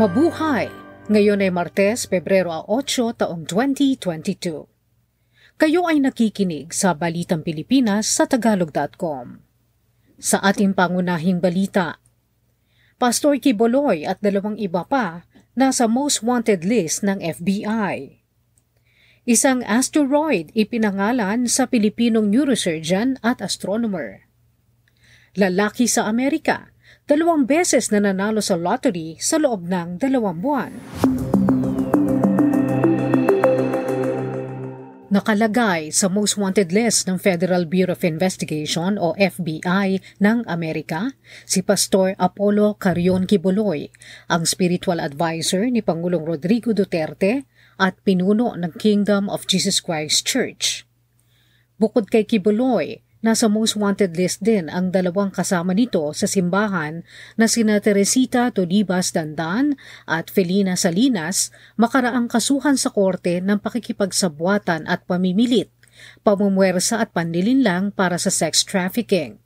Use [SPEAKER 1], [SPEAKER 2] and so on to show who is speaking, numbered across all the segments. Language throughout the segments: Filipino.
[SPEAKER 1] Mabuhay! Ngayon ay Martes, Pebrero 8, taong 2022. Kayo ay nakikinig sa Balitang Pilipinas sa Tagalog.com. Sa ating pangunahing balita, Pastor Kiboloy at dalawang iba pa nasa most wanted list ng FBI. Isang asteroid ipinangalan sa Pilipinong neurosurgeon at astronomer. Lalaki sa Amerika dalawang beses na nanalo sa lottery sa loob ng dalawang buwan. Nakalagay sa most wanted list ng Federal Bureau of Investigation o FBI ng Amerika si Pastor Apollo Carion Kibuloy, ang spiritual advisor ni Pangulong Rodrigo Duterte at pinuno ng Kingdom of Jesus Christ Church. Bukod kay Kibuloy, Nasa most wanted list din ang dalawang kasama nito sa simbahan na sina Teresita Tolibas Dandan at Felina Salinas makaraang kasuhan sa korte ng pakikipagsabwatan at pamimilit, pamumwersa at panlilinlang para sa sex trafficking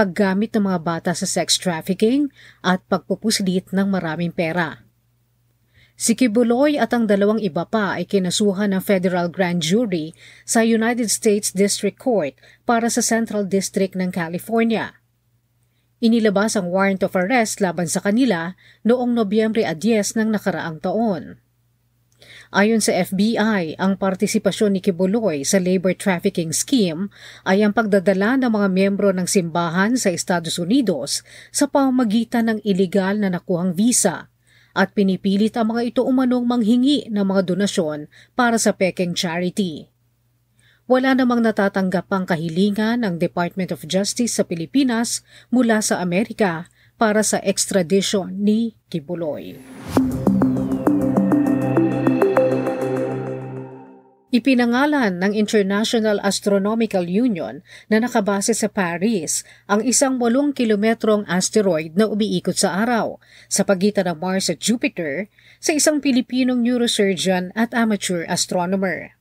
[SPEAKER 1] paggamit ng mga bata sa sex trafficking at pagpupuslit ng maraming pera. Si Kibuloy at ang dalawang iba pa ay kinasuhan ng federal grand jury sa United States District Court para sa Central District ng California. Inilabas ang warrant of arrest laban sa kanila noong Nobyembre 10 ng nakaraang taon. Ayon sa FBI, ang partisipasyon ni Kibuloy sa labor trafficking scheme ay ang pagdadala ng mga miyembro ng simbahan sa Estados Unidos sa pamamagitan ng ilegal na nakuhang visa at pinipilit ang mga ito umanong manghingi ng mga donasyon para sa peking charity. Wala namang natatanggap ang kahilingan ng Department of Justice sa Pilipinas mula sa Amerika para sa extradition ni Kibuloy. Ipinangalan ng International Astronomical Union na nakabase sa Paris ang isang 8 kilometrong asteroid na umiikot sa araw sa pagitan ng Mars at Jupiter sa isang Pilipinong neurosurgeon at amateur astronomer.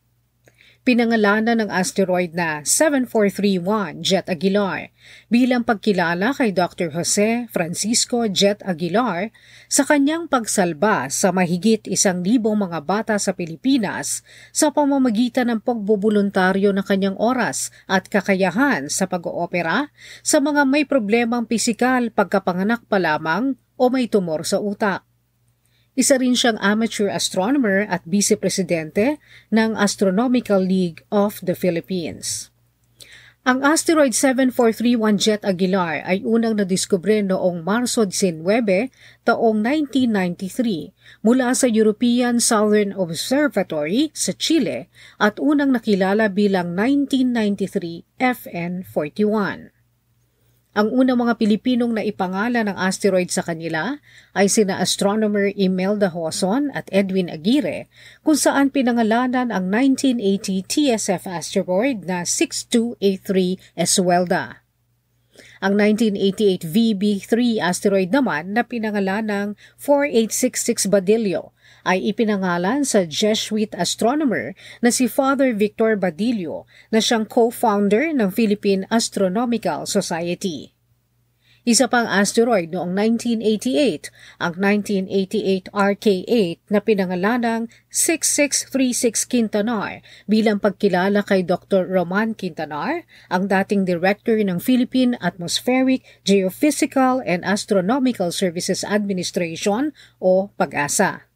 [SPEAKER 1] Pinangalanan ng asteroid na 7431 Jet Aguilar bilang pagkilala kay Dr. Jose Francisco Jet Aguilar sa kanyang pagsalba sa mahigit isang libong mga bata sa Pilipinas sa pamamagitan ng pagbubuluntaryo ng kanyang oras at kakayahan sa pag-oopera sa mga may problemang pisikal pagkapanganak pa lamang o may tumor sa utak. Isa rin siyang amateur astronomer at vice-presidente ng Astronomical League of the Philippines. Ang asteroid 7431 Jet Aguilar ay unang nadiskubre noong Marso 19, taong 1993 mula sa European Southern Observatory sa Chile at unang nakilala bilang 1993 FN41. Ang unang mga Pilipinong na ipangalan ng asteroid sa kanila ay sina astronomer Imelda Hoson at Edwin Aguirre kung saan pinangalanan ang 1980 TSF asteroid na 6283 Eswelda. Ang 1988 VB3 asteroid naman na pinangalan ng 4866 Badillo ay ipinangalan sa Jesuit astronomer na si Father Victor Badillo na siyang co-founder ng Philippine Astronomical Society. Isa pang asteroid noong 1988, ang 1988 RK-8 na pinangalanang 6636 Quintanar bilang pagkilala kay Dr. Roman Quintanar, ang dating director ng Philippine Atmospheric, Geophysical and Astronomical Services Administration o PAGASA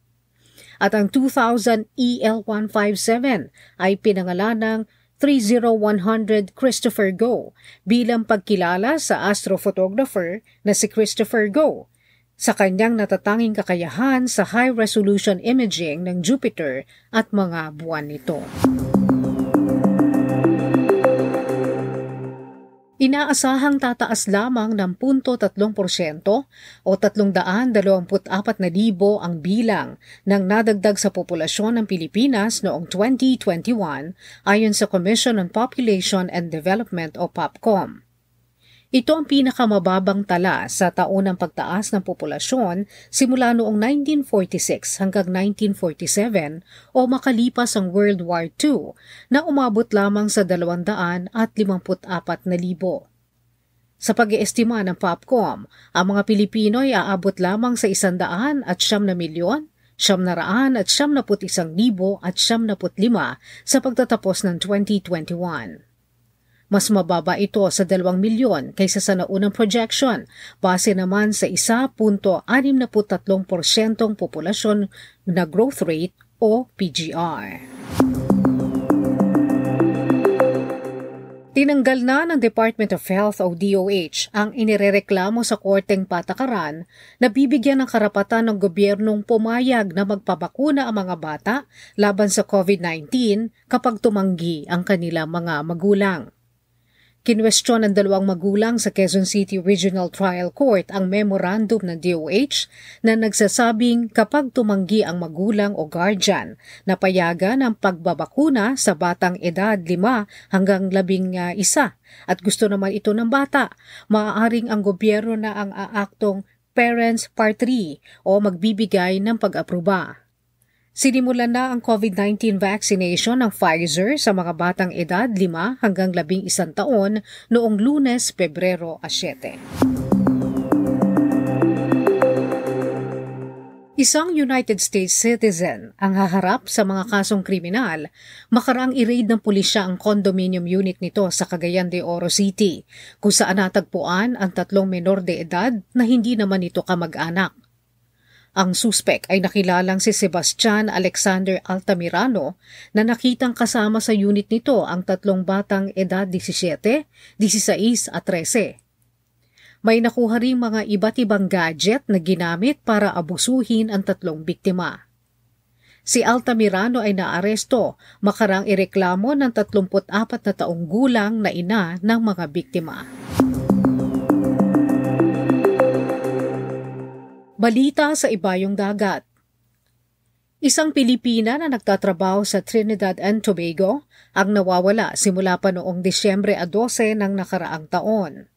[SPEAKER 1] at ang 2000 EL157 ay pinangalan ng 30100 Christopher Go bilang pagkilala sa astrophotographer na si Christopher Go sa kanyang natatanging kakayahan sa high-resolution imaging ng Jupiter at mga buwan nito. Inaasahang tataas lamang ng 0.3% o 324,000 ang bilang ng nadagdag sa populasyon ng Pilipinas noong 2021 ayon sa Commission on Population and Development o POPCOM. Ito ang pinakamababang tala sa taon ng pagtaas ng populasyon simula noong 1946 hanggang 1947 o makalipas ang World War II na umabot lamang sa 254,000. Sa pag-iestima ng POPCOM, ang mga Pilipino ay aabot lamang sa isandaan at siyam na milyon, siyam na raan at siyam na isang libo at siyam na lima sa pagtatapos ng 2021. Mas mababa ito sa 2 milyon kaysa sa naunang projection, base naman sa 1.63% populasyon na growth rate o PGR. Tinanggal na ng Department of Health o DOH ang inirereklamo sa Korteng Patakaran na bibigyan ng karapatan ng gobyernong pumayag na magpabakuna ang mga bata laban sa COVID-19 kapag tumanggi ang kanilang mga magulang. Kinwestiyon ng dalawang magulang sa Quezon City Regional Trial Court ang memorandum ng DOH na nagsasabing kapag tumanggi ang magulang o guardian na payagan ang pagbabakuna sa batang edad 5 hanggang 11 at gusto naman ito ng bata, maaaring ang gobyerno na ang aaktong Parents Part 3 o magbibigay ng pag-aproba. Sinimulan na ang COVID-19 vaccination ng Pfizer sa mga batang edad 5 hanggang 11 taon noong lunes, Pebrero 7. Isang United States citizen ang haharap sa mga kasong kriminal makarang i-raid ng pulisya ang condominium unit nito sa Cagayan de Oro City kung saan natagpuan ang tatlong menor de edad na hindi naman ito kamag-anak. Ang suspek ay nakilalang si Sebastian Alexander Altamirano na nakitang kasama sa unit nito ang tatlong batang edad 17, 16 at 13. May nakuha rin mga iba't ibang gadget na ginamit para abusuhin ang tatlong biktima. Si Altamirano ay naaresto makarang ireklamo ng 34 na taong gulang na ina ng mga biktima. Balita sa ibayong dagat. Isang Pilipina na nagtatrabaho sa Trinidad and Tobago ang nawawala simula pa noong Disyembre 12 ng nakaraang taon.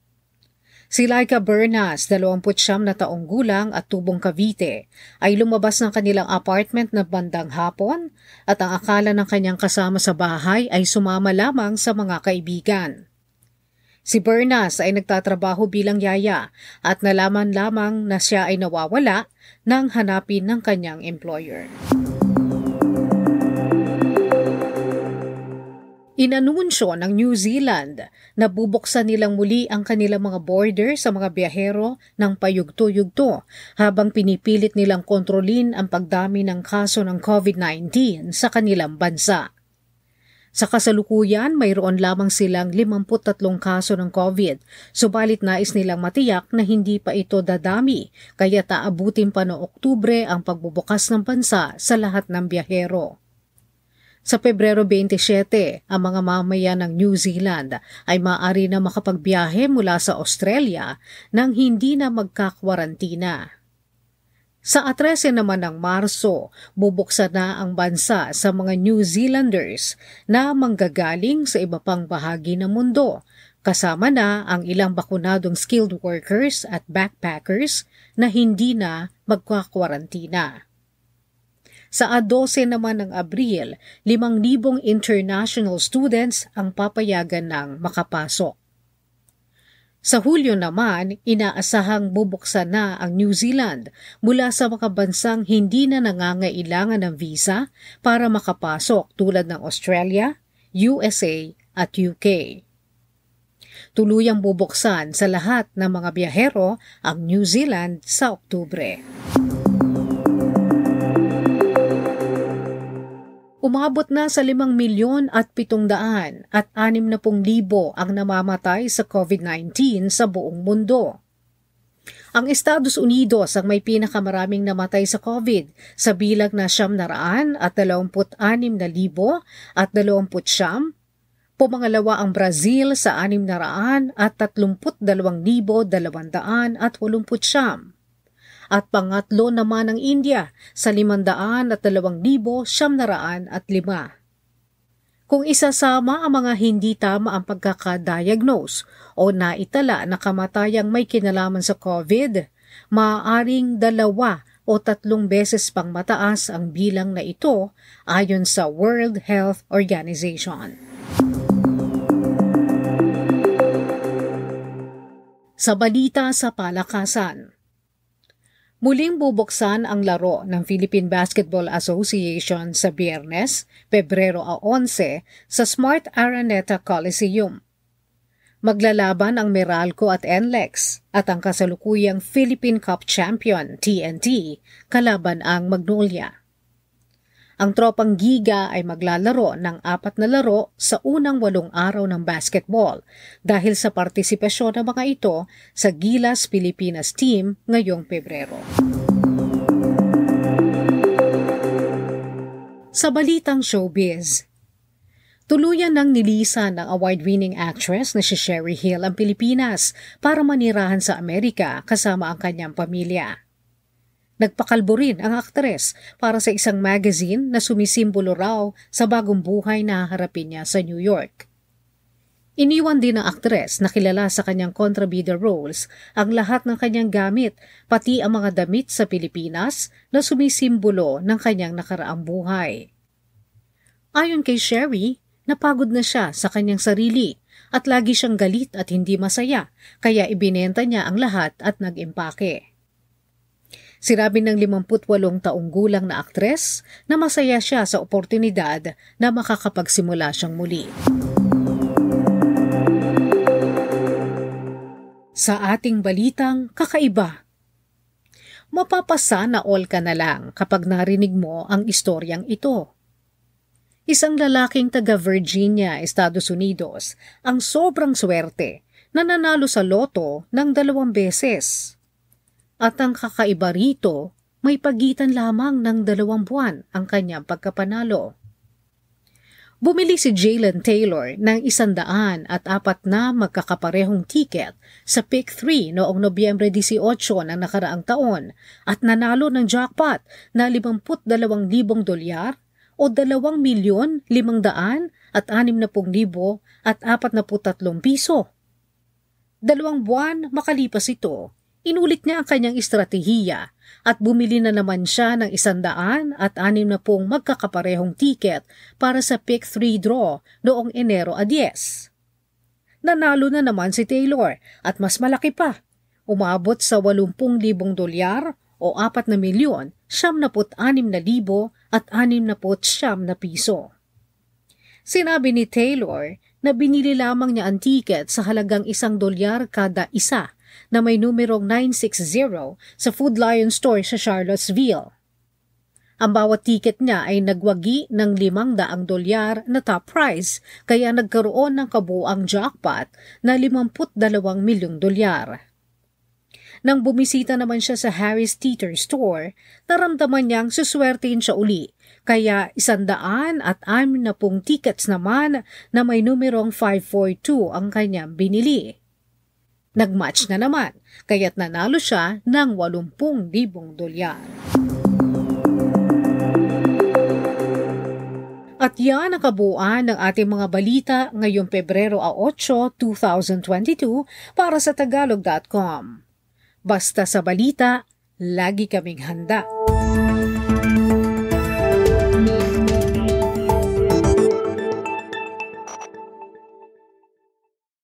[SPEAKER 1] Si Laika Bernas, 29 na taong gulang at tubong Cavite, ay lumabas ng kanilang apartment na bandang hapon at ang akala ng kanyang kasama sa bahay ay sumama lamang sa mga kaibigan. Si Bernas ay nagtatrabaho bilang yaya at nalaman lamang na siya ay nawawala nang hanapin ng kanyang employer. Inanunsyo ng New Zealand na bubuksan nilang muli ang kanilang mga border sa mga biyahero ng payugto-yugto habang pinipilit nilang kontrolin ang pagdami ng kaso ng COVID-19 sa kanilang bansa. Sa kasalukuyan, mayroon lamang silang 53 kaso ng COVID, subalit nais nilang matiyak na hindi pa ito dadami, kaya taabutin pa noong Oktubre ang pagbubukas ng bansa sa lahat ng biyahero. Sa Pebrero 27, ang mga mamayan ng New Zealand ay maaari na makapagbiyahe mula sa Australia nang hindi na magkakwarantina. Sa 13 naman ng Marso, bubuksan na ang bansa sa mga New Zealanders na manggagaling sa iba pang bahagi ng mundo, kasama na ang ilang bakunadong skilled workers at backpackers na hindi na magkakwarantina. Sa 12 naman ng Abril, 5,000 international students ang papayagan ng makapasok. Sa Hulyo naman, inaasahang bubuksan na ang New Zealand mula sa mga bansang hindi na nangangailangan ng visa para makapasok tulad ng Australia, USA at UK. Tuluyang bubuksan sa lahat ng mga biyahero ang New Zealand sa Oktubre. Umabot na sa 5 milyon at 700 at 60 libo ang namamatay sa COVID-19 sa buong mundo. Ang Estados Unidos ang may pinakamaraming namatay sa COVID sa bilang na siyam naraan at 26 na libo at 20 siyam. Pumangalawa ang Brazil sa 6 naraan at 32,200 at 80 siyam at pangatlo naman ang India sa 500 at 2,000 at lima. Kung isasama ang mga hindi tama ang pagkakadiagnose o naitala na kamatayang may kinalaman sa COVID, maaaring dalawa o tatlong beses pang mataas ang bilang na ito ayon sa World Health Organization. Sa balita sa palakasan. Muling bubuksan ang laro ng Philippine Basketball Association sa Biyernes, Pebrero 11 sa Smart Araneta Coliseum. Maglalaban ang Meralco at NLEX at ang kasalukuyang Philippine Cup champion TNT kalaban ang Magnolia. Ang tropang Giga ay maglalaro ng apat na laro sa unang walong araw ng basketball dahil sa partisipasyon ng mga ito sa Gilas Pilipinas team ngayong Pebrero. Sa balitang showbiz, Tuluyan nang nilisan ng award-winning actress na si Sherry Hill ang Pilipinas para manirahan sa Amerika kasama ang kanyang pamilya. Nagpakalbo rin ang aktres para sa isang magazine na sumisimbolo raw sa bagong buhay na harapin niya sa New York. Iniwan din ng aktres na kilala sa kanyang contrabida roles ang lahat ng kanyang gamit, pati ang mga damit sa Pilipinas na sumisimbolo ng kanyang nakaraang buhay. Ayon kay Sherry, napagod na siya sa kanyang sarili at lagi siyang galit at hindi masaya kaya ibinenta niya ang lahat at nag-impake. Sirabi ng 58 taong gulang na aktres na masaya siya sa oportunidad na makakapagsimula siyang muli. Sa ating balitang kakaiba, mapapasa na all ka na lang kapag narinig mo ang istoryang ito. Isang lalaking taga Virginia, Estados Unidos, ang sobrang swerte na nanalo sa loto ng dalawang beses. At ang kakaiba rito, may pagitan lamang ng dalawang buwan ang kanyang pagkapanalo. Bumili si Jalen Taylor ng isandaan at apat na magkakaparehong ticket sa Pick 3 noong Nobyembre 18 ng nakaraang taon at nanalo ng jackpot na 52,000 dolyar o 2 milyon 500 at 60,000 at 43 piso. Dalawang buwan makalipas ito, Inulit niya ang kanyang estratehiya at bumili na naman siya ng isandaan at anim na pong magkakaparehong tiket para sa pick 3 draw noong Enero a 10. Nanalo na naman si Taylor at mas malaki pa. Umabot sa 80,000 dolyar o 4 na milyon, 76 na libo at 69 na piso. Sinabi ni Taylor na binili lamang niya ang tiket sa halagang isang dolyar kada isa na may numerong 960 sa Food Lion Store sa Charlottesville. Ang bawat ticket niya ay nagwagi ng 500 dolyar na top prize kaya nagkaroon ng kabuang jackpot na 52 milyong dolyar. Nang bumisita naman siya sa Harris Teeter Store, naramdaman niyang suswertein siya uli kaya isandaan at anim na pong tickets naman na may numerong 542 ang kanyang binili. Nagmatch na naman, kaya't nanalo siya ng 80,000 dolyar. At yan ang kabuuan ng ating mga balita ngayong Pebrero 8, 2022 para sa Tagalog.com. Basta sa balita, lagi kaming handa.